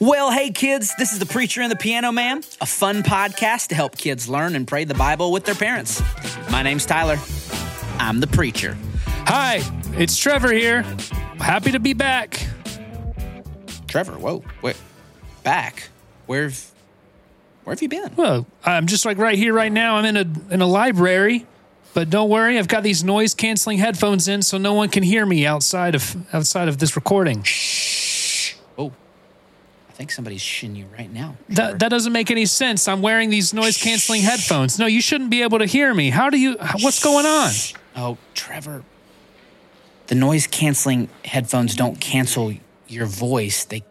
Well, hey kids, this is the Preacher and the Piano Man, a fun podcast to help kids learn and pray the Bible with their parents. My name's Tyler. I'm the preacher. Hi, it's Trevor here. Happy to be back. Trevor, whoa, wait, back? Where've, where have you been? Well, I'm just like right here, right now. I'm in a in a library, but don't worry, I've got these noise canceling headphones in, so no one can hear me outside of outside of this recording. I think somebody's shin you right now. That that doesn't make any sense. I'm wearing these noise canceling headphones. No, you shouldn't be able to hear me. How do you? What's going on? Oh, Trevor, the noise canceling headphones don't cancel your voice. They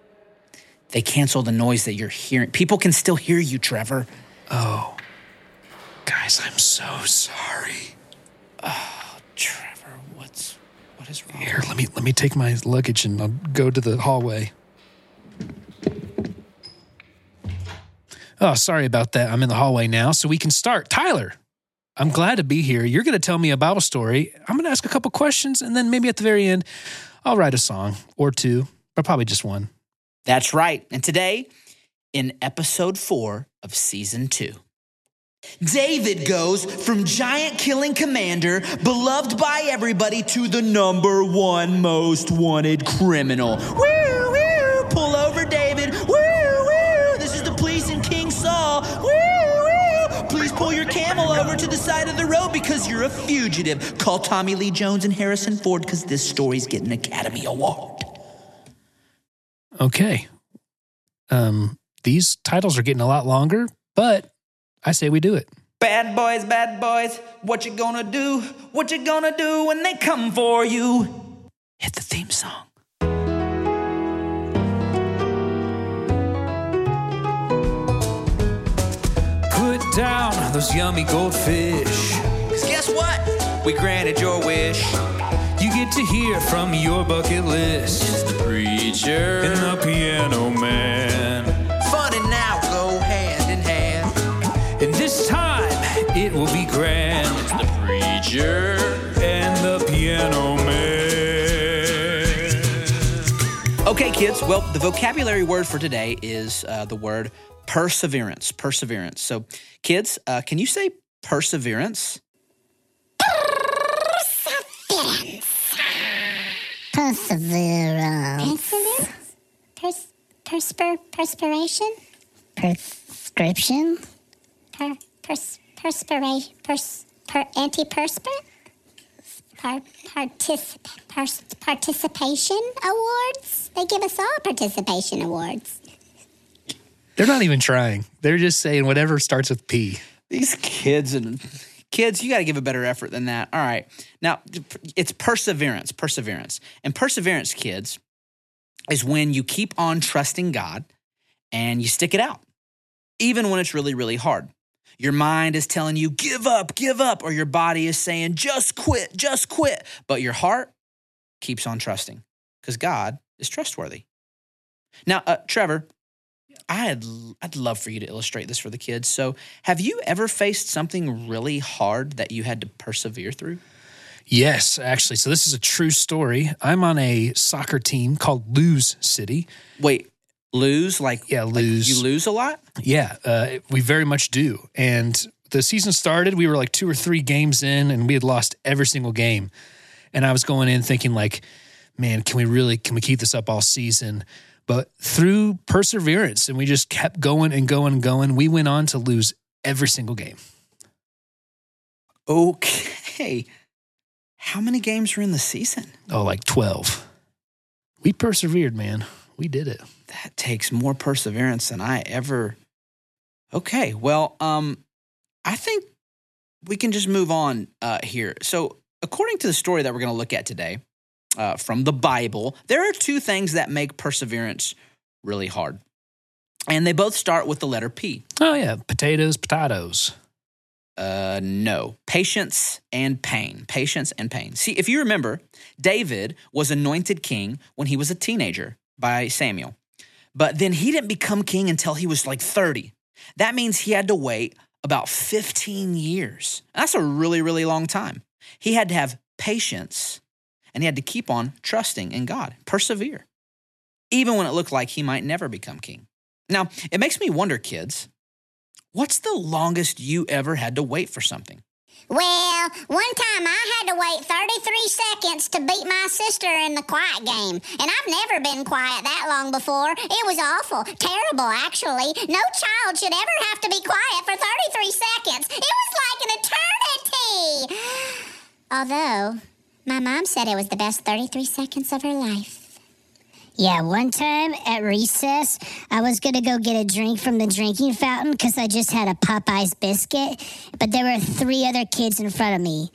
they cancel the noise that you're hearing. People can still hear you, Trevor. Oh, guys, I'm so sorry. Oh, Trevor, what's what is wrong? Here, let me let me take my luggage and I'll go to the hallway. Oh, sorry about that. I'm in the hallway now, so we can start. Tyler, I'm glad to be here. You're going to tell me a Bible story. I'm going to ask a couple questions, and then maybe at the very end, I'll write a song or two, but probably just one. That's right. And today, in episode four of season two, David goes from giant killing commander, beloved by everybody, to the number one most wanted criminal. Woo, camel over to the side of the road because you're a fugitive. Call Tommy Lee Jones and Harrison Ford because this story's getting an Academy Award. Okay. Um, these titles are getting a lot longer, but I say we do it. Bad boys, bad boys, what you gonna do? What you gonna do when they come for you? Hit the theme song. Down those yummy goldfish. Cause guess what? We granted your wish. You get to hear from your bucket list. It's the preacher. And the piano man. Fun and now go hand in hand. And this time it will be grand. It's the preacher. And the piano man. Okay, kids. Well, the vocabulary word for today is uh, the word perseverance. Perseverance. So, kids, uh, can you say perseverance? Perseverance. Pers- perspir- perspiration? Prescription? Per- pers- perspiration? Pers- per- antiperspirant? Par- particip- pers- participation awards? They give us all participation awards. They're not even trying. They're just saying whatever starts with P. These kids and kids, you got to give a better effort than that. All right. Now, it's perseverance, perseverance. And perseverance, kids, is when you keep on trusting God and you stick it out, even when it's really, really hard. Your mind is telling you, give up, give up, or your body is saying, just quit, just quit. But your heart keeps on trusting because God is trustworthy. Now, uh, Trevor, I'd I'd love for you to illustrate this for the kids. So, have you ever faced something really hard that you had to persevere through? Yes, actually. So this is a true story. I'm on a soccer team called Lose City. Wait, lose like Yeah, like lose. you lose a lot? Yeah, uh, we very much do. And the season started, we were like two or three games in, and we had lost every single game. And I was going in thinking, like, man, can we really can we keep this up all season? But through perseverance, and we just kept going and going and going, we went on to lose every single game. Okay. How many games were in the season? Oh, like twelve. We persevered, man. We did it. That takes more perseverance than I ever. Okay, well, um, I think we can just move on uh, here. So, according to the story that we're going to look at today uh, from the Bible, there are two things that make perseverance really hard, and they both start with the letter P. Oh yeah, potatoes, potatoes. Uh, no. Patience and pain. Patience and pain. See, if you remember, David was anointed king when he was a teenager by Samuel. But then he didn't become king until he was like 30. That means he had to wait about 15 years. That's a really, really long time. He had to have patience and he had to keep on trusting in God, persevere. even when it looked like he might never become king. Now, it makes me wonder, kids, what's the longest you ever had to wait for something? Well, one time I had to wait 33 seconds to beat my sister in the quiet game. And I've never been quiet that long before. It was awful. Terrible, actually. No child should ever have to be quiet for 33 seconds. It was like an eternity. Although, my mom said it was the best 33 seconds of her life. Yeah, one time at recess, I was gonna go get a drink from the drinking fountain because I just had a Popeye's biscuit, but there were three other kids in front of me.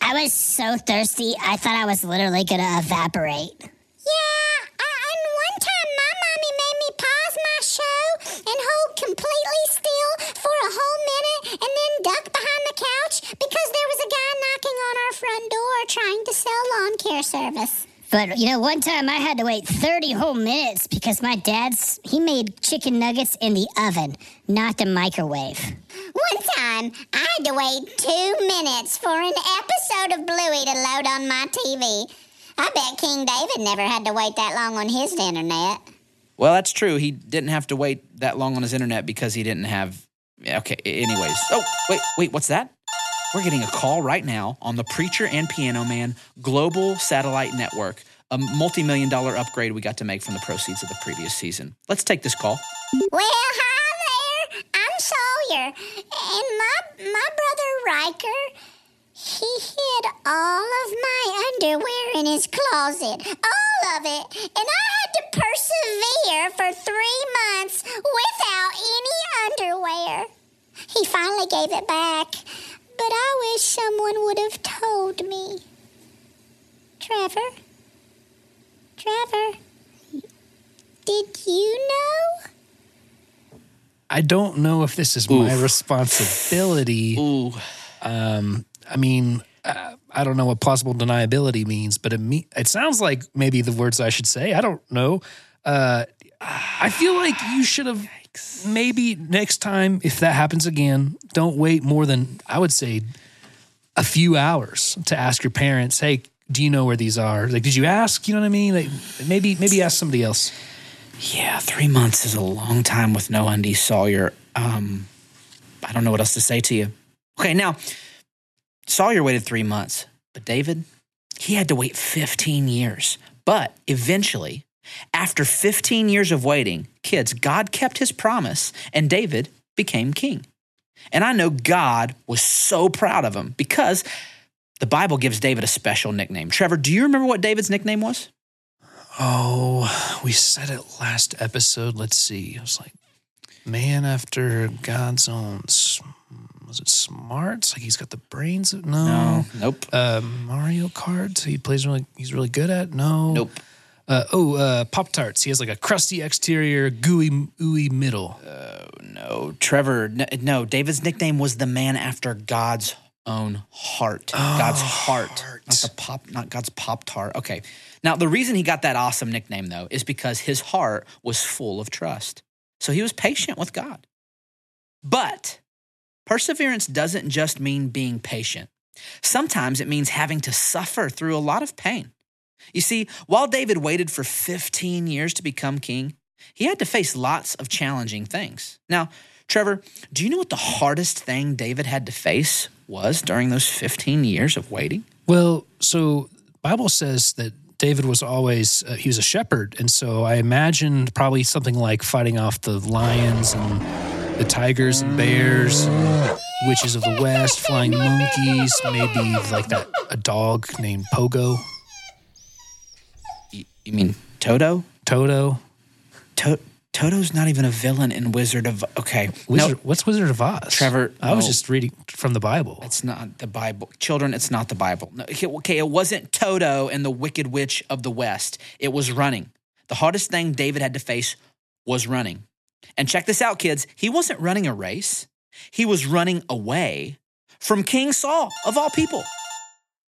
I was so thirsty, I thought I was literally gonna evaporate. Yeah, uh, and one time my mommy made me pause my show and hold completely still for a whole minute and then duck behind the couch because there was a guy knocking on our front door trying to sell lawn care service. But you know, one time I had to wait 30 whole minutes because my dad's he made chicken nuggets in the oven, not the microwave. One time I had to wait two minutes for an episode of Bluey to load on my TV. I bet King David never had to wait that long on his internet. Well, that's true. He didn't have to wait that long on his internet because he didn't have. Okay, anyways. Oh, wait, wait, what's that? We're getting a call right now on the Preacher and Piano Man Global Satellite Network, a multi million dollar upgrade we got to make from the proceeds of the previous season. Let's take this call. Well, hi there. I'm Sawyer. And my, my brother Riker, he hid all of my underwear in his closet. All of it. And I had to persevere for three months without any underwear. He finally gave it back. But I wish someone would have told me. Trevor? Trevor? Did you know? I don't know if this is my responsibility. Ooh, Um, I mean, uh, I don't know what plausible deniability means, but it me- it sounds like maybe the words I should say. I don't know. Uh, I feel like you should have maybe next time if that happens again, don't wait more than I would say a few hours to ask your parents. Hey, do you know where these are? Like, did you ask? You know what I mean? Like, maybe maybe ask somebody else. yeah, three months is a long time with no undies, Sawyer. Um, I don't know what else to say to you. Okay, now, Sawyer waited three months, but David, he had to wait 15 years. But eventually, after 15 years of waiting, kids, God kept his promise and David became king. And I know God was so proud of him because the Bible gives David a special nickname. Trevor, do you remember what David's nickname was? Oh, we said it last episode. Let's see. It was like man after God's own. Was it smarts? Like he's got the brains. of- No. Nope. Uh, Mario Kart. He plays really. He's really good at. No. Nope. Uh, oh, uh, Pop Tarts. He has like a crusty exterior, gooey, ooey middle. Oh, no, Trevor. No, no, David's nickname was the man after God's own heart. God's heart, not the pop, not God's pop tart. Okay. Now the reason he got that awesome nickname though is because his heart was full of trust. So he was patient with God. But perseverance doesn't just mean being patient. Sometimes it means having to suffer through a lot of pain. You see, while David waited for 15 years to become king, he had to face lots of challenging things. Now, Trevor, do you know what the hardest thing David had to face was during those 15 years of waiting? Well, so Bible says that David was always uh, he was a shepherd, and so I imagined probably something like fighting off the lions and the tigers and bears, witches of the west, flying monkeys, maybe like that a dog named Pogo, You, mean Toto? Toto. To- Toto's not even a villain in Wizard of. Okay. Wizard, No, What's Wizard of Oz? Trevor, I was no. just reading from the Bible. it's not the Bible. Children, it's not the Bible. No, okay, it wasn't Toto and the Wicked Witch of the West. It was running. The hardest thing David had to face was running. And check this out, kids. He wasn't running a race, he was running away from King Saul, of all people.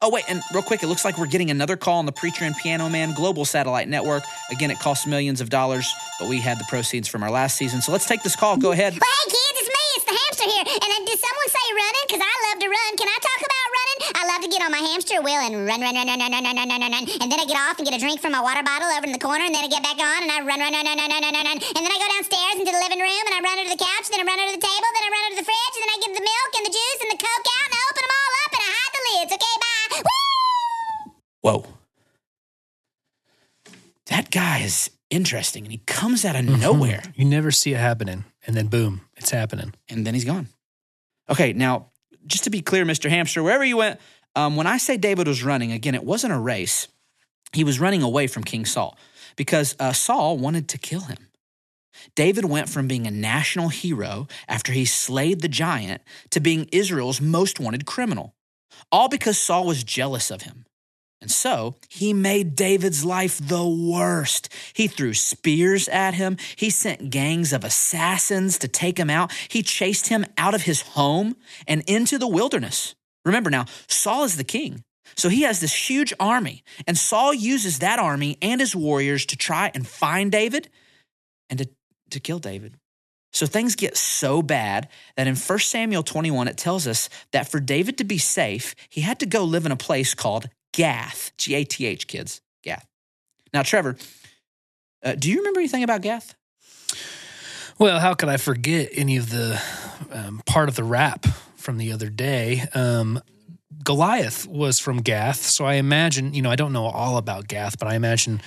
Oh, wait, and real quick, it looks like we're getting another call on the Preacher and Piano Man Global Satellite Network. Again, it costs millions of dollars, but we had the proceeds from our last season. So let's take this call. Go ahead. Well, hey, kids, it's me. It's the hamster here. And uh, did someone say running? Because I love to run. Can I talk about running? I love to get on my hamster wheel and run, run, run, run, run, run, run, run, run, run. And then I get off and get a drink from my water bottle over in the corner, and then I get back on and I run, run, run, run, run, run, run, run. And then I go downstairs into the living room and I run under the couch, then I run under the table, then I run under the fridge, and then I get the milk and the juice and the coke out, I open them all up and I hide the lids. Okay, bye. Woo! Whoa. That guy is interesting and he comes out of Mm-hmm. nowhere You never see it happening, and then boom, it's happening. and then he's gone. Okay, now, just to be clear, Mr. Hamster, wherever you went, um, when I say David was running, again, it wasn't a race. He was running away from King Saul because uh, Saul wanted to kill him. David went from being a national hero after he slayed the giant to being Israel's most wanted criminal, all because Saul was jealous of him. And so he made David's life the worst. He threw spears at him. He sent gangs of assassins to take him out. He chased him out of his home and into the wilderness. Remember now, Saul is the king. So he has this huge army, and Saul uses that army and his warriors to try and find David and to, to kill David. So things get so bad that in 1 Samuel 21, it tells us that for David to be safe, he had to go live in a place called Gath, G A T H, kids, Gath. Now, Trevor, uh, do you remember anything about Gath? Well, how could I forget any of the um, part of the rap from the other day? Um, Goliath was from Gath, so I imagine you know I don't know all about Gath, but I imagine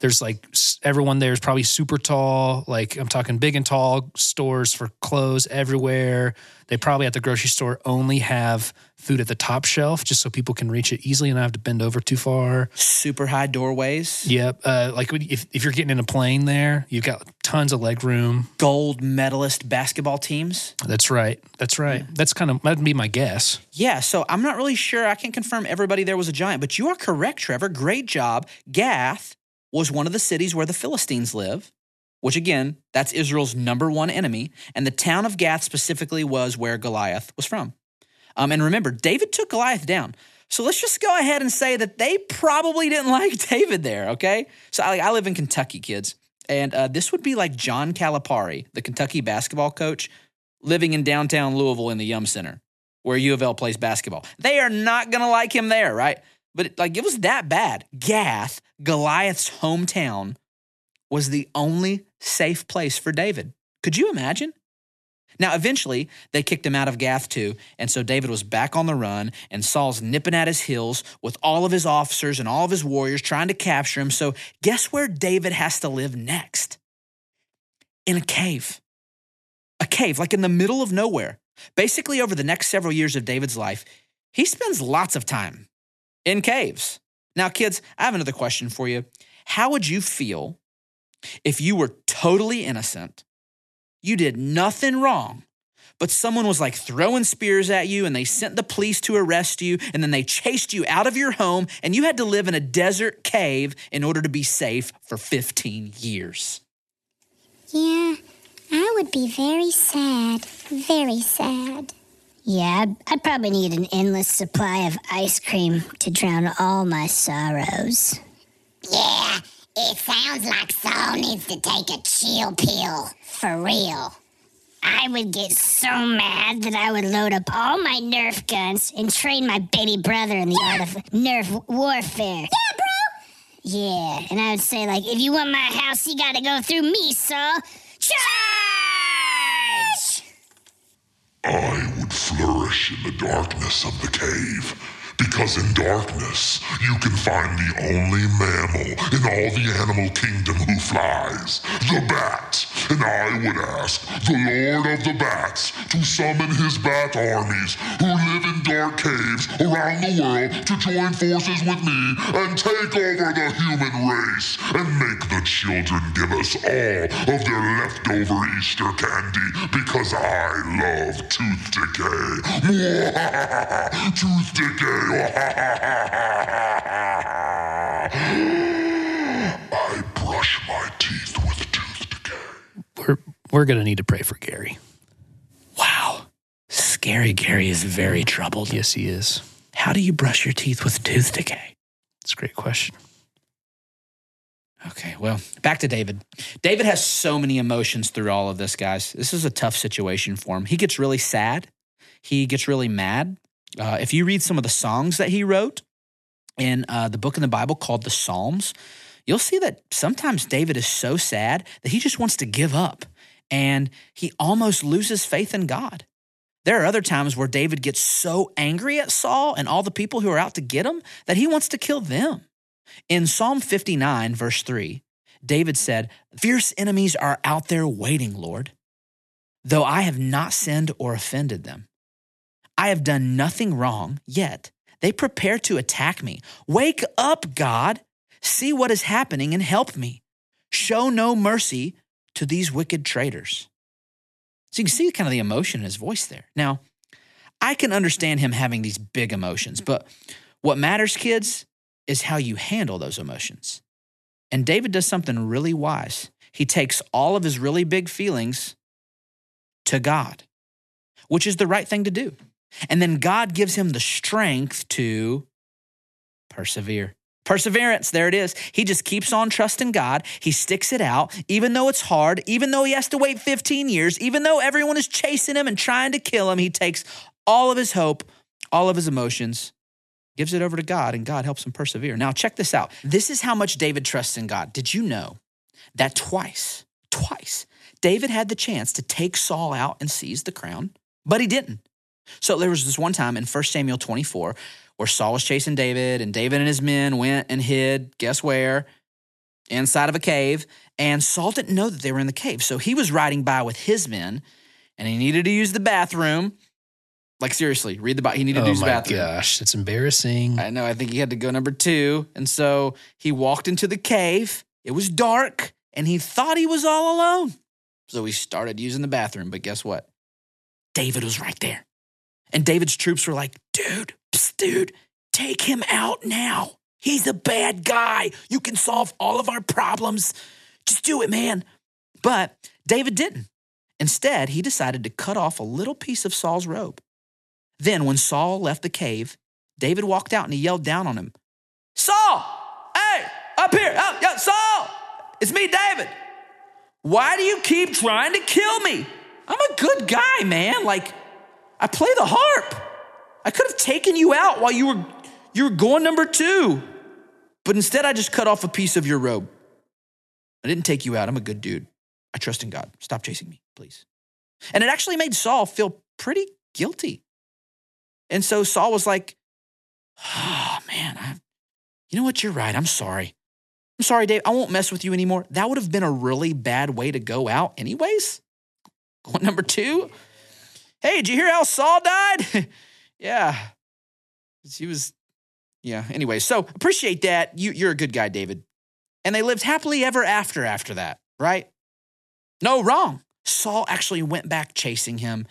there's like everyone there is probably super tall. Like I'm talking big and tall stores for clothes everywhere. They probably at the grocery store only have food at the top shelf just so people can reach it easily and not have to bend over too far. Super high doorways, Yep. Uh, like if, if you're getting in a plane there, you've got tons of leg room. gold medalist basketball teams. That's right. That's right. That's kind of that'd be my guess. Yeah, so I'm not really sure. I can't confirm everybody there was a giant, but you are correct, Trevor. Great job. Gath was one of the cities where the Philistines live, which again, that's Israel's number one enemy. And the town of Gath specifically was where Goliath was from. Um, and remember, David took Goliath down. So let's just go ahead and say that they probably didn't like David there, okay? So I, I live in Kentucky, kids. And uh, this would be like John Calipari, the Kentucky basketball coach, living in downtown Louisville in the Yum Center where U of L plays basketball. They are not going to like him there, right? But it, like it was that bad. Gath, Goliath's hometown, was the only safe place for David. Could you imagine? Now, eventually, they kicked him out of Gath too, and so David was back on the run, and Saul's nipping at his heels with all of his officers and all of his warriors trying to capture him. So, guess where David has to live next? In a cave. A cave, like in the middle of nowhere. Basically, over the next several years of David's life, he spends lots of time in caves. Now, kids, I have another question for you. How would you feel if you were totally innocent? You did nothing wrong, but someone was like throwing spears at you and they sent the police to arrest you and then they chased you out of your home and you had to live in a desert cave in order to be safe for 15 years. Yeah, I would be very sad. Very sad. Yeah, I'd, I'd probably need an endless supply of ice cream to drown all my sorrows. Yeah, it sounds like Saul needs to take a chill pill. For real. I would get so mad that I would load up all my Nerf guns and train my baby brother in the art of Nerf warfare. Yeah, bro. Yeah, and I would say like, if you want my house, you gotta go through me, Saul. Charge! I would flourish in the darkness of the cave. Because in darkness, you can find the only mammal in all the animal kingdom who flies, the bat. And I would ask the Lord of the Bats to summon his bat armies who live in dark caves around the world to join forces with me and take over the human race and make the children give us all of their leftover Easter candy because I love tooth decay. tooth decay. I brush my teeth with tooth decay. We're we're gonna need to pray for Gary. Scary Gary is very troubled. Yes, he is. How do you brush your teeth with tooth decay? It's a great question. Okay, well, back to David. David has so many emotions through all of this, guys. This is a tough situation for him. He gets really sad. He gets really mad. Uh, if you read some of the songs that he wrote in uh, the book in the Bible called the Psalms, you'll see that sometimes David is so sad that he just wants to give up and he almost loses faith in God. There are other times where David gets so angry at Saul and all the people who are out to get him that he wants to kill them. In Psalm 59, verse 3, David said, Fierce enemies are out there waiting, Lord, though I have not sinned or offended them. I have done nothing wrong, yet they prepare to attack me. Wake up, God. See what is happening and help me. Show no mercy to these wicked traitors. So you can see kind of the emotion in his voice there. Now, I can understand him having these big emotions, but what matters, kids, is how you handle those emotions. And David does something really wise. He takes all of his really big feelings to God, which is the right thing to do. And then God gives him the strength to persevere. Perseverance, there it is. He just keeps on trusting God. He sticks it out, even though it's hard, even though he has to wait 15 years, even though everyone is chasing him and trying to kill him. He takes all of his hope, all of his emotions, gives it over to God, and God helps him persevere. Now, check this out. This is how much David trusts in God. Did you know that twice, twice, David had the chance to take Saul out and seize the crown, but he didn't. So there was this one time in 1 Samuel 24 where Saul was chasing David, and David and his men went and hid, guess where? Inside of a cave. And Saul didn't know that they were in the cave. So he was riding by with his men, and he needed to use the bathroom. Like, seriously, read the Bible. He needed to Oh use the my bathroom. gosh, it's embarrassing. I know. I think he had to go number two. And so he walked into the cave. It was dark, and he thought he was all alone. So he started using the bathroom. But guess what? David was right there. And David's troops were like, dude, psst, dude, take him out now. He's a bad guy. You can solve all of our problems. Just do it, man. But David didn't. Instead, he decided to cut off a little piece of Saul's robe. Then, when Saul left the cave, David walked out and he yelled down on him Saul, hey, up here, up, yeah, Saul, it's me, David. Why do you keep trying to kill me? I'm a good guy, man. Like, I play the harp. I could have taken you out while you were you were going number two. But instead I just cut off a piece of your robe. I didn't take you out. I'm a good dude. I trust in God. Stop chasing me, please. And it actually made Saul feel pretty guilty. And so Saul was like, oh man, I, you know what? You're right. I'm sorry. I'm sorry, Dave. I won't mess with you anymore. That would have been a really bad way to go out, anyways. Going number two. Hey, did you hear how Saul died? yeah. She was, yeah. Anyway, so appreciate that. You, you're a good guy, David. And they lived happily ever after after that, right? No, wrong. Saul actually went back chasing him.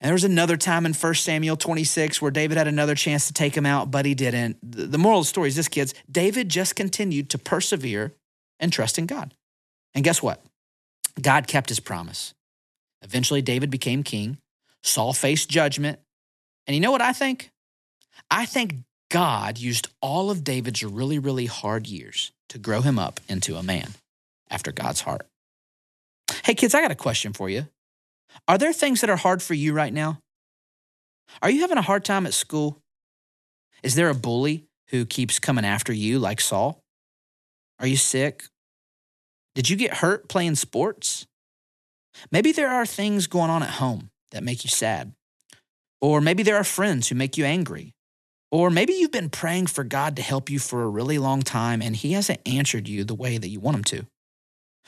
And there was another time in 1 Samuel 26 where David had another chance to take him out, but he didn't. The moral of the story is this, kids David just continued to persevere and trust in God. And guess what? God kept his promise. Eventually, David became king. Saul faced judgment. And you know what I think? I think God used all of David's really, really hard years to grow him up into a man after God's heart. Hey, kids, I got a question for you. Are there things that are hard for you right now? Are you having a hard time at school? Is there a bully who keeps coming after you like Saul? Are you sick? Did you get hurt playing sports? Maybe there are things going on at home that make you sad. Or maybe there are friends who make you angry. Or maybe you've been praying for God to help you for a really long time and He hasn't answered you the way that you want Him to.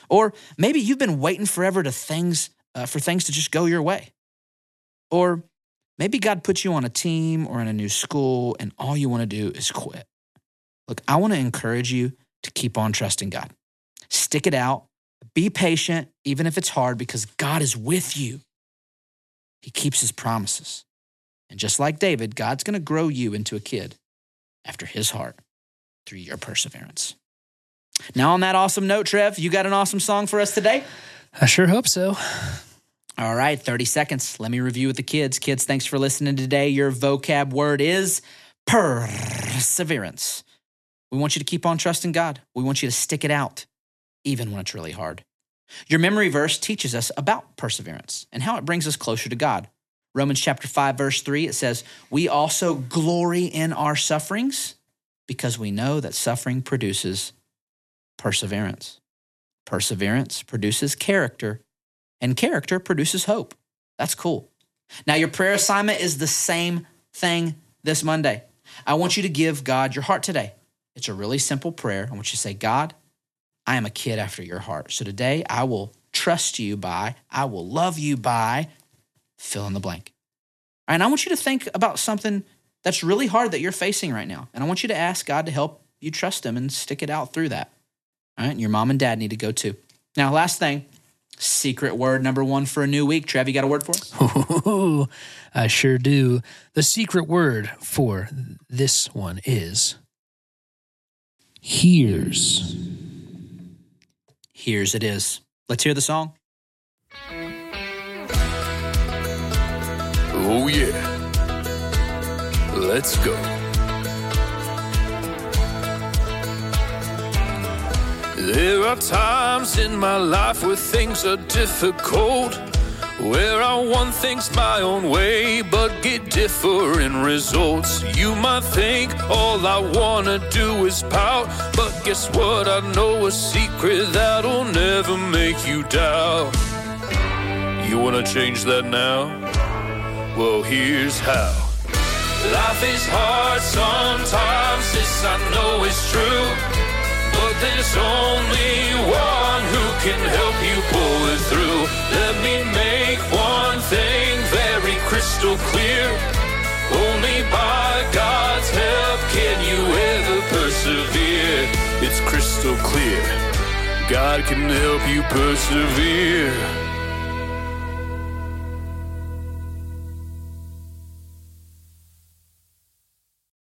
Or maybe you've been waiting forever to things uh, for things to just go your way. Or maybe God put you on a team or in a new school and all you want to do is quit. Look, I want to encourage you to keep on trusting God. Stick it out. Be patient, even if it's hard, because God is with you. He keeps his promises. And just like David, God's going to grow you into a kid after his heart through your perseverance. Now, on that awesome note, Trev, you got an awesome song for us today? I sure hope so. All right, 30 seconds. Let me review with the kids. Kids, thanks for listening today. Your vocab word is perseverance. We want you to keep on trusting God. We want you to stick it out, even when it's really hard. Your memory verse teaches us about perseverance and how it brings us closer to God. Romans chapter 5, verse 3, it says, We also glory in our sufferings because we know that suffering produces perseverance. Perseverance produces character, and character produces hope. That's cool. Now, your prayer assignment is the same thing this Monday. I want you to give God your heart today. It's a really simple prayer. I want you to say, God, I am a kid after your heart. So today I will trust you by, I will love you by, fill in the blank. And I want you to think about something that's really hard that you're facing right now. And I want you to ask God to help you trust Him and stick it out through that. All right. And your mom and dad need to go too. Now, last thing, secret word number one for a new week. Trev, you got a word for us? I sure do. The secret word for this one is hears. Here's it is. Let's hear the song. Oh, yeah. Let's go. There are times in my life where things are difficult, where I want things my own way but get different results. You might think all I wanna do is pout, but guess what? I know a secret that'll never make you doubt. You wanna change that now? Well, here's how. Life is hard sometimes, this I know is true. But there's only one who can help you pull it through. Let me make one thing very crystal clear. Only by God's help can you ever persevere. It's crystal clear. God can help you persevere.